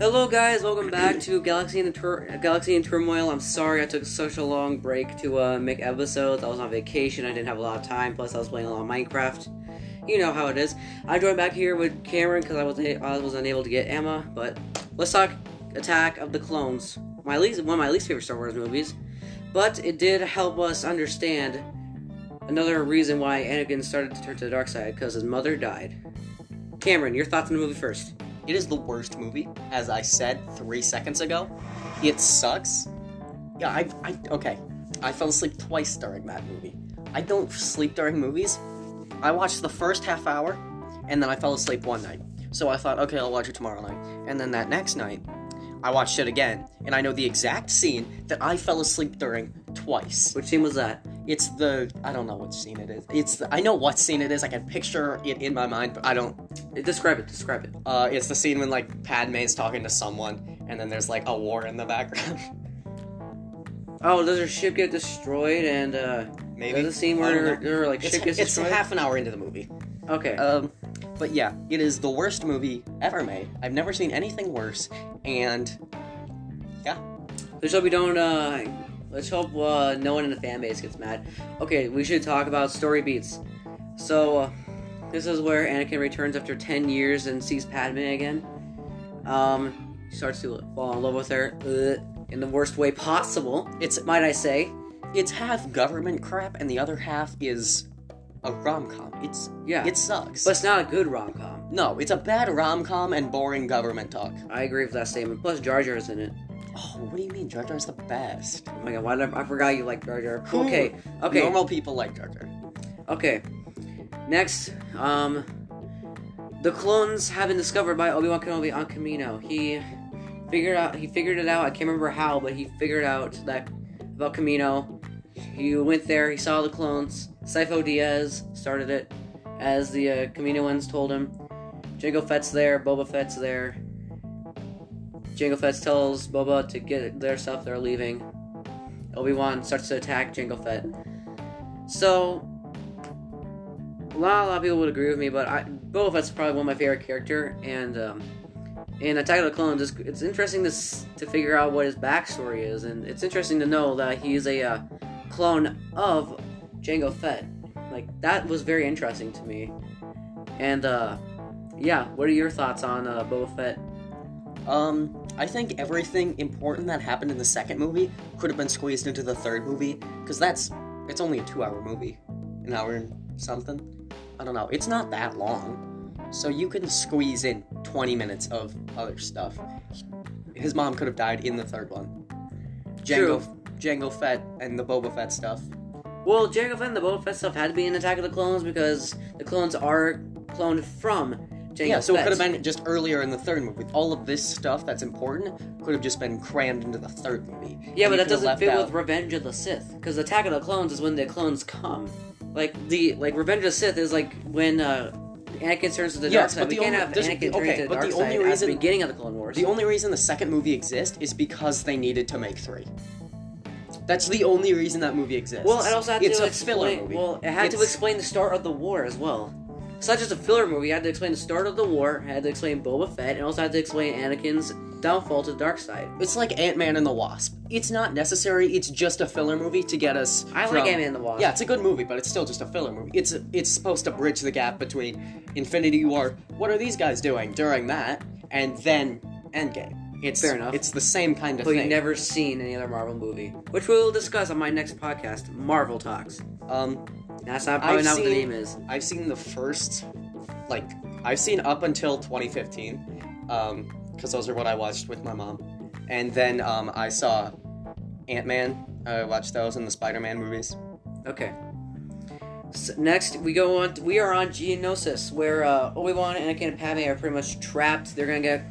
Hello, guys. Welcome back to Galaxy in Tur- Galaxy in Turmoil. I'm sorry I took such a long break to uh, make episodes. I was on vacation. I didn't have a lot of time. Plus, I was playing a lot of Minecraft. You know how it is. I joined back here with Cameron because I was I was unable to get Emma. But let's talk Attack of the Clones. My least one of my least favorite Star Wars movies. But it did help us understand another reason why Anakin started to turn to the dark side because his mother died. Cameron, your thoughts on the movie first. It is the worst movie, as I said three seconds ago. It sucks. Yeah, I, I, okay. I fell asleep twice during that movie. I don't sleep during movies. I watched the first half hour, and then I fell asleep one night. So I thought, okay, I'll watch it tomorrow night. And then that next night, I watched it again, and I know the exact scene that I fell asleep during twice. Which scene was that? It's the I don't know what scene it is. It's the, I know what scene it is. I can picture it in my mind, but I don't Describe it. Describe it. uh, it's the scene when like Padme's talking to someone, and then there's like a war in the background. Oh, does her ship get destroyed? And uh, Maybe the scene where her, her like it's, ship gets it's destroyed. half an hour into the movie. okay. Um, but yeah, it is the worst movie ever made. I've never seen anything worse, and yeah. let's hope we don't. Uh, let's hope uh, no one in the fan base gets mad. Okay, we should talk about story beats. So, uh, this is where Anakin returns after ten years and sees Padme again. Um, he starts to fall in love with her uh, in the worst way possible. it's Might I say? it's half government crap, and the other half is a rom com. It's Yeah. it sucks. But it's not a good rom com. no, it's a bad rom com and boring government talk. I agree with that statement. Plus, Jar Jar's in it. Oh, what do you mean? Jar Jar's the best. Oh my god, why did I, I forgot you like Jar Jar. Okay, okay. Normal people like Jar Jar. Okay. Next, um, the clones have been discovered by Obi Wan Kenobi on Kamino. He figured out. He figured it out. I can't remember how, but he figured out that about Kamino. He went there. He saw the clones. Sifo-Dyas started it, as the uh, Kamino ones told him. Jango Fett's there. Boba Fett's there. Jango Fett tells Boba to get their stuff. They're leaving. Obi Wan starts to attack Jango Fett. So a lot, a lot of people would agree with me, but I, Boba Fett's probably one of my favorite character, and um, in Attack of the Clones, it's, it's interesting to to figure out what his backstory is, and it's interesting to know that he's a uh, clone of Jango Fett. Like that was very interesting to me, and uh, yeah, what are your thoughts on uh, Boba Fett? Um, I think everything important that happened in the second movie could have been squeezed into the third movie, because that's it's only a two-hour movie, an hour and something. I don't know. It's not that long, so you can squeeze in 20 minutes of other stuff. His mom could have died in the third one. Jango, Jango Fett and the Boba Fett stuff. Well, Jango Fett and the Boba Fett stuff had to be in Attack of the Clones because the clones are cloned from Jango Fett. yeah, so it could have been just earlier in the third movie. With All of this stuff that's important could have just been crammed into the third movie. Yeah, And but that doesn't fit out- with Revenge of the Sith, because Attack of the Clones is when the clones come. Like the like Revenge of the Sith is like when uh, Anakin turns to the dark Yes, side. but We the can't only- have Anakin turning okay, to the but dark the only side at reason- the beginning of the Clone Wars. The only reason the second movie exists is because they needed to make three. That's the only reason that movie exists. well, it also had it's to a explain. filler movie. Well, it had to explain the start of the war as well. It's not just a filler movie. It had to explain the start of the war. It had to explain Boba Fett, and also had to explain Anakin's downfall to the dark side. It's like Ant Man and the Wasp. It's not necessary. It's just a filler movie to get us. I from- like Ant-Man and the Wasp. Yeah, it's a good movie, but it's still just a filler movie. It's it's supposed to bridge the gap between Infinity War. What are these guys doing during that, and then Endgame? It's Fair enough. It's the same kind of But thing. But you've never seen any other Marvel movie, which we will discuss on my next podcast, Marvel Talks. Um, That's not probably I've not what the seen- name is. I've seen the first, like, I've seen up until 2015, um, because those are what I watched with my mom, and then um, I saw Ant Man. I watched those and the Spider Man movies. Okay. S next, we go on. We are on Geonosis, where uh, Obi Wan, Anakin, and Padme are pretty much trapped. They're gonna get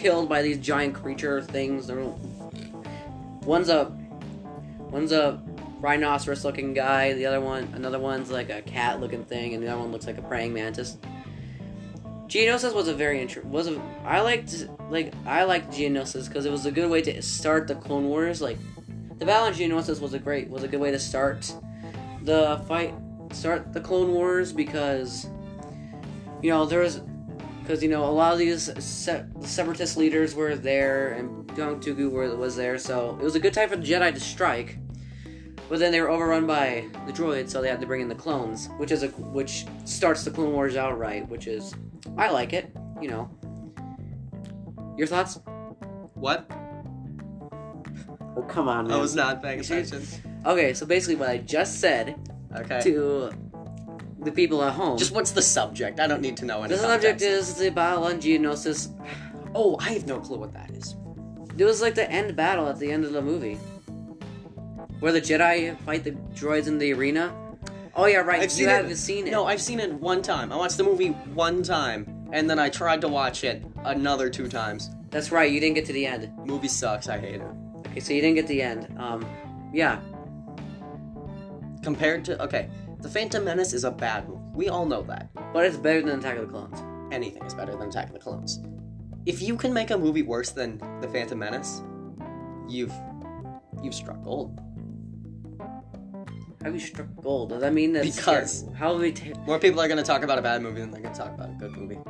killed by these giant creature things. They're, one's a one's a rhinoceros-looking guy. The other one, another one's like a cat-looking thing, and the other one looks like a praying mantis. Geonosis was a very inter- was a I liked like I liked Geonosis because it was a good way to start the Clone Wars. Like the battle on Geonosis was a great was a good way to start the fight, start the Clone Wars because you know there was because you know a lot of these se- separatist leaders were there, and Young Dooku were, was there, so it was a good time for the Jedi to strike. But then they were overrun by the droids, so they had to bring in the clones, which is a which starts the Clone Wars outright, which is I like it, you know. Your thoughts? What? Oh come on, Man. I was not paying attention. Okay, so basically what I just said Okay. to the people at home. Just what's the subject? I don't need to know any the subject is the battle on Geonosis. Oh, I have no clue what that is. It was like the end battle at the end of the movie, where the Jedi fight the droids in the arena. Oh yeah, right. I've you seen haven't seen it. No, I've seen it one time. I watched the movie one time, and then I tried to watch it another two times. That's right. You didn't get to the end. Movie sucks. I hate it. Okay, so you didn't get the end. Um, yeah. Compared to okay, The Phantom Menace is a bad movie. We all know that. But it's better than Attack of the Clones. Anything is better than Attack of the Clones. If you can make a movie worse than The Phantom Menace, you've you've struck gold. How have you struck gold? Does that mean that Because- how we? Ta- More people are gonna talk about a bad movie than they're gonna talk about a good movie.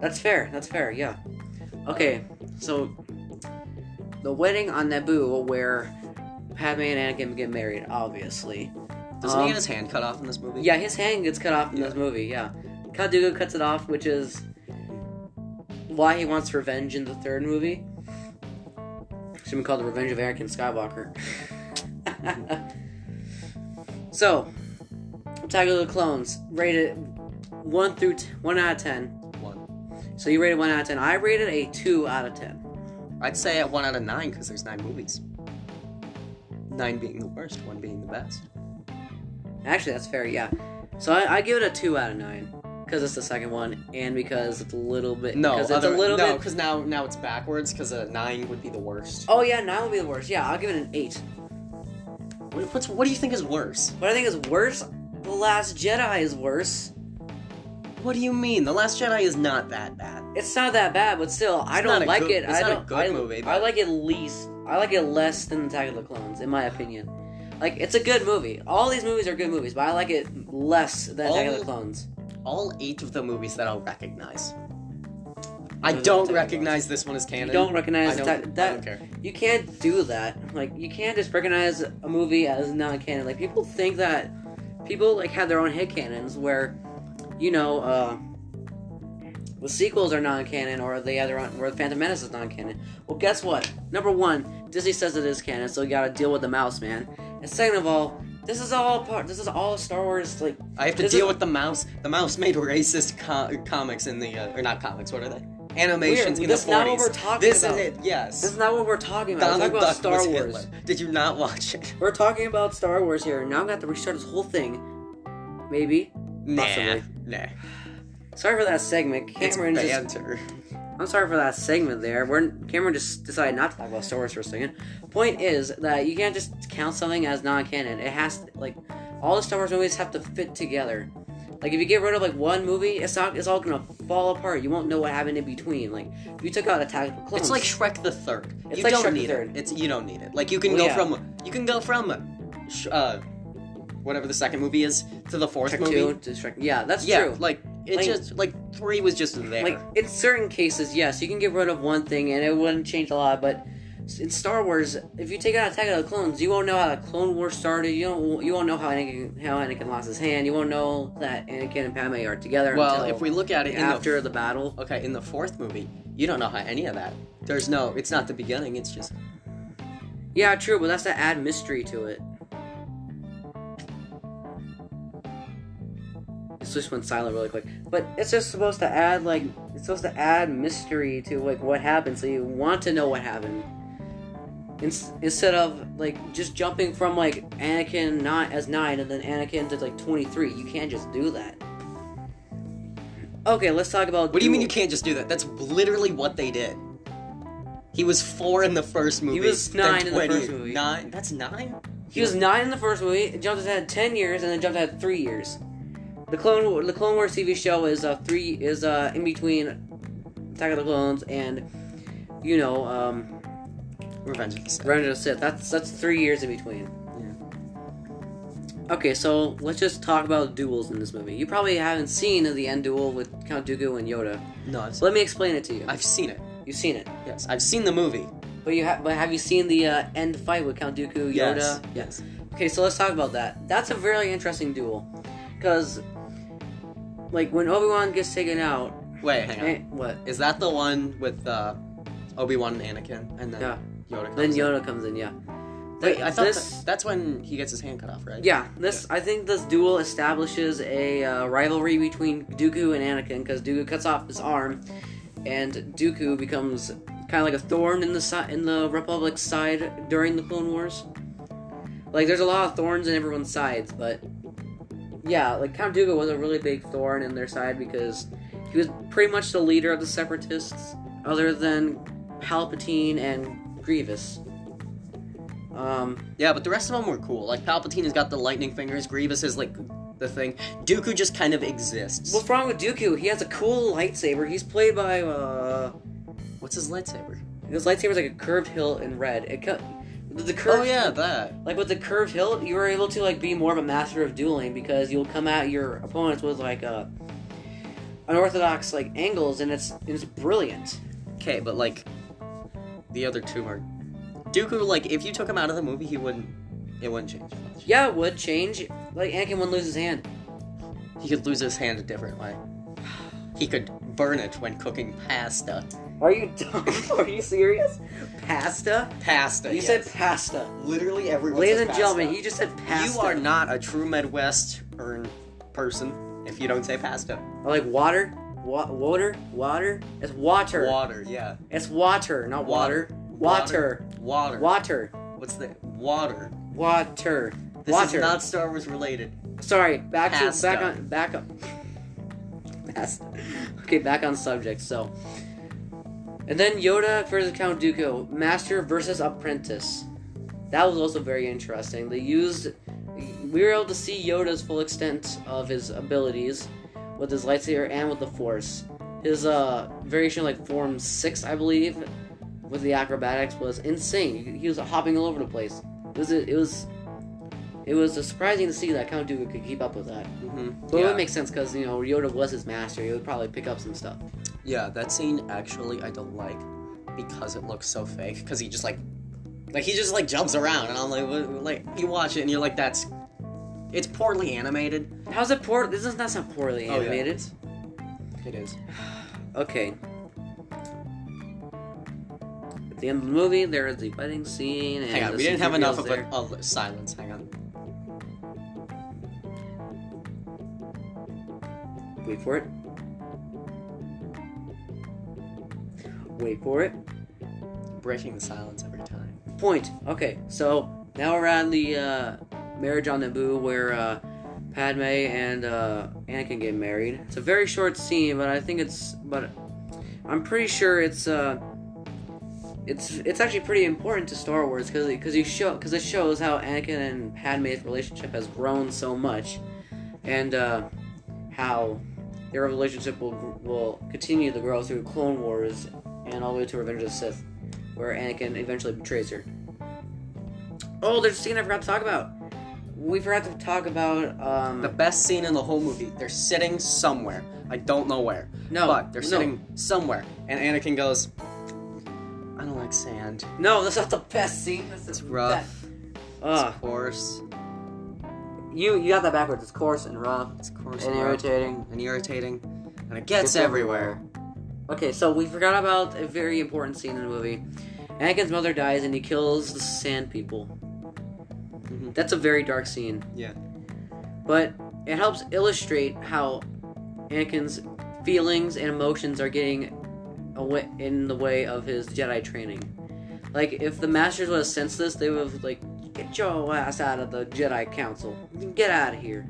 That's fair. That's fair. Yeah. Okay. So the wedding on Naboo, where Padme and Anakin get married, obviously. Doesn't Um, he get his hand cut off in this movie? Yeah, his hand gets cut off in this movie. Yeah, Count Dooku cuts it off, which is why he wants revenge in the third movie. Should be called the Revenge of Anakin Skywalker. so, Attack of the Clones rated one through t- one out of ten. One. So you rated one out of ten. I rated a two out of ten. I'd say at one out of nine because there's nine movies. Nine being the worst, one being the best. Actually, that's fair. Yeah. So I, I give it a two out of nine because it's the second one, and because it's a little bit. No, because it's other, a little no, bit. because now now it's backwards. Because a nine would be the worst. Oh yeah, nine would be the worst. Yeah, I'll give it an eight. What, what's, what do you think is worse? What I think is worse, The Last Jedi is worse. What do you mean? The Last Jedi is not that bad. It's not that bad, but still, I don't like good- it. it's I not a good I, movie, I like it least. I like it less than Attack of the Clones, in my opinion. Like it's a good movie. All these movies are good movies, but I like it less than Attack of the All- Clones. All eight of the movies that I'll recognize. I Those don't recognize this one as canon. You don't recognize don't, I that. don't. You can't do that. Like you can't just recognize a movie as non-canon. Like people think that people like have their own head canons where, you know, uh, the sequels are non-canon or the other where Phantom Menace is non-canon. Well, guess what? Number one, Disney says it is canon, so you got to deal with the mouse, man. And second of all, this is all part. This is all Star Wars. Like I have to deal is- with the mouse. The mouse made racist co- comics in the uh, or not comics. What are they? Animations Weird. in This the is not what we're talking this about. is it. Yes. this is not what we're talking about. Donald we're talking about Duck Star Wars. Hitler. Did you not watch it? We're talking about Star Wars here. Now I'm gonna have to restart this whole thing. Maybe. Nah. Possibly. Nah. Sorry for that segment. It's Cameron just banter. I'm sorry for that segment there. We're Cameron just decided not to talk about Star Wars for a second. Point is that you can't just count something as non-canon. It has to, like all the Star Wars movies have to fit together. Like if you get rid of like one movie, it's not it's all gonna fall apart. You won't know what happened in between. Like if you took out Attack of the Clones, It's like Shrek the Third. It's you like don't Shrek the need Third. it. It's you don't need it. Like you can Well, go yeah. from you can go from uh whatever the second movie is to the fourth Shrek movie. two to Shrek. Yeah, that's yeah, true. like it Like- just like three was just there. Like in certain cases, yes, you can get rid of one thing and it wouldn't change a lot. But in Star Wars, if you take out Attack of the Clones, you won't know how the Clone War started. You don't. You won't know how Anakin how Anakin lost his hand. You won't know that Anakin and Padme are together. well, until if we look at it after the battle. okay in the fourth movie, you don't know how any of that. There's no. It's not the beginning. It's just Yeah, true, but that's to add mystery to it. Just went silent really quick, but it's just supposed to add like it's supposed to add mystery to like what happened, so you want to know what happened. Ins- instead of like just jumping from like Anakin not as nine and then Anakin to like twenty three, you can't just do that. Okay, let's talk about. What do you mean you can't just do that? That's literally what they did. He was four in the first movie. He was nine in the first movie. Nine? That's nine? He was nine in the first movie, jumped ahead ten years, and then jumped ahead three years. The Clone the Clone Wars TV show is uh three is uh in between Attack of the Clones and you know um Revenge of the Sith. Revenge of the Sith. That's that's three years in between. Okay, so let's just talk about duels in this movie. You probably haven't seen the end duel with Count Dooku and Yoda. No, I've, So let me explain it to you. I've seen it. You've seen it, Yes, I've seen the movie. but you have. But have you seen the uh, end fight with Count Dooku, and Yoda? Yes. Yes. Okay, so let's talk about that. That's a very interesting duel, because like when Obi Wan gets taken out, Wait, hang on. eh, what? Is that the one with uh, Obi Wan and Anakin, and then Yeah. Yoda comes Then in? Yoda comes in, yeah. Wait, Th- I thought this. that- that's when he gets his hand cut off, right? Yeah, this I think this duel establishes a uh, rivalry between Dooku and Anakin because Dooku cuts off his arm, and Dooku becomes kind of like a thorn in the si- in the Republic's side during the Clone Wars. Like, there's a lot of thorns in everyone's sides, but yeah, like Count Dooku was a really big thorn in their side because he was pretty much the leader of the Separatists, other than Palpatine and Grievous. Um, Yeah, but the rest of them were cool. Like Palpatine has got the lightning fingers. Grievous is like the thing. Dooku just kind of exists. What's wrong with Dooku? He has a cool lightsaber. He's played by uh, What's his lightsaber? his lightsaber's like a curved hilt in red. It cut the curve, Oh yeah, that. Like with the curved hilt, you were able to like be more of a master of dueling because you'll come at your opponents with like a unorthodox like angles, and it's it's brilliant. Okay, but like the other two are Dooku. Like if you took him out of the movie, he wouldn't. It wouldn't change much. Yeah, it would change. Like Anakin wouldn't lose his hand. He could lose his hand a different way. He could burn it when cooking pasta. Are you dumb? Are you serious? Pasta? Pasta. You yes. said pasta. literally everyone. Ladies says and gentlemen, he just said pasta. You are not a true Midwestern person if you don't say pasta. I like water, Wa- water, water. It's water. Water, yeah. It's water, not water. Water. Water. Water. water. What's the water? Water. This water. is not Star Wars related. Sorry. Back to back on back up. Pasta. Okay, back on subject. So, and then Yoda versus Count Dooku, Master versus Apprentice. That was also very interesting. They used. We were able to see Yoda's full extent of his abilities with his lightsaber and with the Force. His uh variation like Form Six, I believe, with the acrobatics was insane. He, he was hopping all over the place. It was it was it was surprising to see that Count Dooku could keep up with that. Mm-hmm. But it yeah. would make sense because you know Yoda was his master. He would probably pick up some stuff. yeah, that scene actually I don't like because it looks so fake. Because he just like, like he just like jumps around, and I'm like, what, like you watch it and you're like, that's, it's poorly animated. How's it poor? This is not not poorly animated. Oh, yeah. It is. Okay. At the end of the movie, there is the fighting scene. And Hang on, we didn't have enough of a, a silence. Hang on. Wait for it. Wait for it. Breaking the silence every time. Point. Okay, so now we're at the uh, marriage on Naboo where uh, Padme and uh, Anakin get married. It's a very short scene, but I think it's. But I'm pretty sure it's. Uh, it's it's actually pretty important to Star Wars because because you show because it shows how Anakin and Padme's relationship has grown so much, and uh, how their relationship will will continue to grow through Clone Wars and all the way to Revenge of the Sith, where Anakin eventually betrays her. Oh, there's a scene I forgot to talk about. We forgot to talk about um The best scene in the whole movie. They're sitting somewhere. I don't know where. no, but they're no. sitting somewhere, and Anakin goes, "I don't like sand. No, that's not the best scene. That's It's rough. best- Ugh. It's coarse. You you got that backwards. It's coarse and rough It's coarse and rough irritating. and irritating, and it gets It's everywhere. Okay, so we forgot about a very important scene in the movie. Anakin's mother dies and he kills the Sand People. Mhm. That's a very dark scene. Yeah. But it helps illustrate how Anakin's feelings and emotions are getting away in the way of his Jedi training. Like if the Masters would have sensed this, they would have like, get your ass out of the Jedi Council. Get out of here.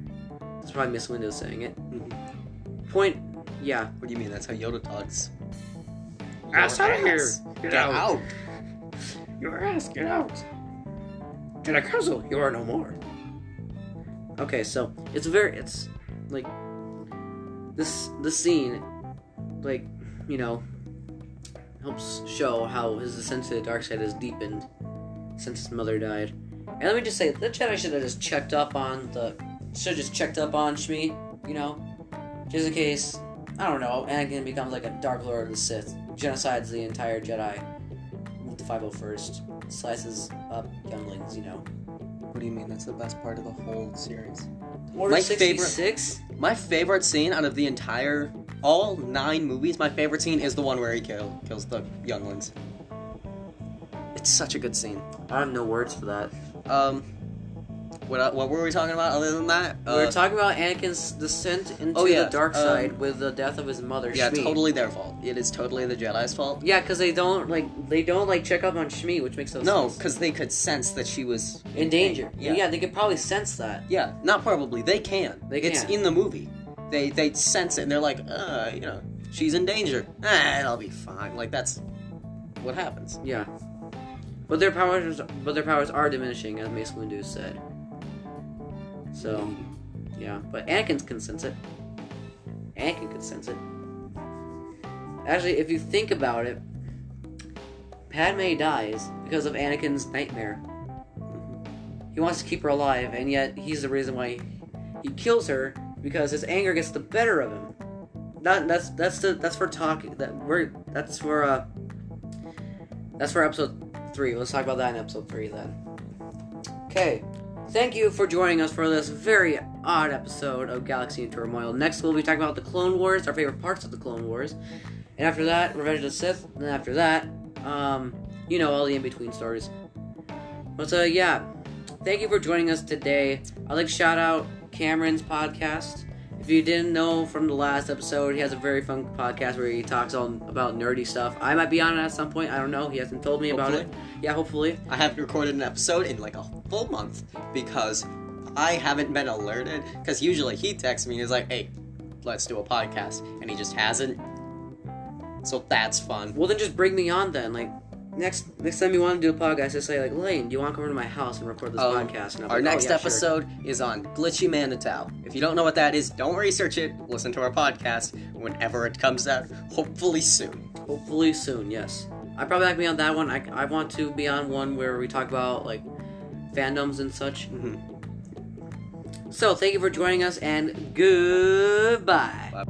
That's probably Mace Windu saying it. Mhm. Point. Yeah. What do you mean? That's how Yoda talks. Ass out of here. Get out. out. Your ass, get out. Jedi Council, you are no more. Okay, so it's very, it's like this this scene, like you know, helps show how his ascent to the dark side has deepened since his mother died, And let me just say, the Jedi should have just checked up on the, should have just checked up on Shmi, you know, just in case. I don't know. Anakin becomes like a Dark Lord of the Sith, genocides the entire Jedi with the 501st, slices up younglings, you know. What do you mean? That's the best part of the whole series. Order My favorite- 66? My favorite scene out of the entire, all nine movies, my favorite scene is the one where he kill, kills the younglings. It's such a good scene. I have no words for that. Um, what what were we talking about other than that? we were Uh, talking about Anakin's descent into Oh, yeah, the dark um, side with the death of his mother, yeah, Shmi. totally their fault. It is totally the Jedi's fault. Yeah, because they don't like they don't like check up on Shmi, which makes no, No, sense. No, because they could sense that she was in danger. Yeah. Yeah. they could probably sense that. Yeah, not probably. They can. They can. It's in the movie. They they sense it and they're like, uh, you know, she's in danger. Ah, it'll be fine. Like that's what happens. Yeah, but their powers, but their powers are diminishing, as Mace Windu said. So, yeah, but Anakin can sense it. Anakin can sense it. Actually, if you think about it, Padme dies because of Anakin's nightmare. He wants to keep her alive, and yet he's the reason why he kills her because his anger gets the better of him. That that's that's the that's for talking that we're that's for uh that's for episode three. Let's talk about that in episode three then. Okay. Thank you for joining us for this very odd episode of Galaxy in Turmoil. Next, we'll be talking about the Clone Wars, our favorite parts of the Clone Wars. And after that, Revenge of the Sith. And then after that, um, you know, all the in between stories. But, uh, yeah. Thank you for joining us today. I'd like to shout out Cameron's podcast. If you didn't know from the last episode, he has a very fun podcast where he talks all about nerdy stuff. I might be on it at some point. I don't know. He hasn't told me about it. Yeah, hopefully. I haven't recorded an episode in like a full month because I haven't been alerted. Because usually he texts me and he's like, "Hey, let's do a podcast," and he just hasn't. So that's fun. Well, then just bring me on then. Like next next time you want to do a podcast, just say like, Lane, do you want to come over to my house and record this Um, podcast? And Our like, "Oh, next yeah, sure." episode is on Glitchy Manitow. If you don't know what that is, don't research it. Listen to our podcast whenever it comes out. Hopefully soon. Hopefully soon. Yes, I probably like be on that one. I, I want to be on one where we talk about like fandoms and such. Mhm. So thank you for joining us and goodbye. Bye.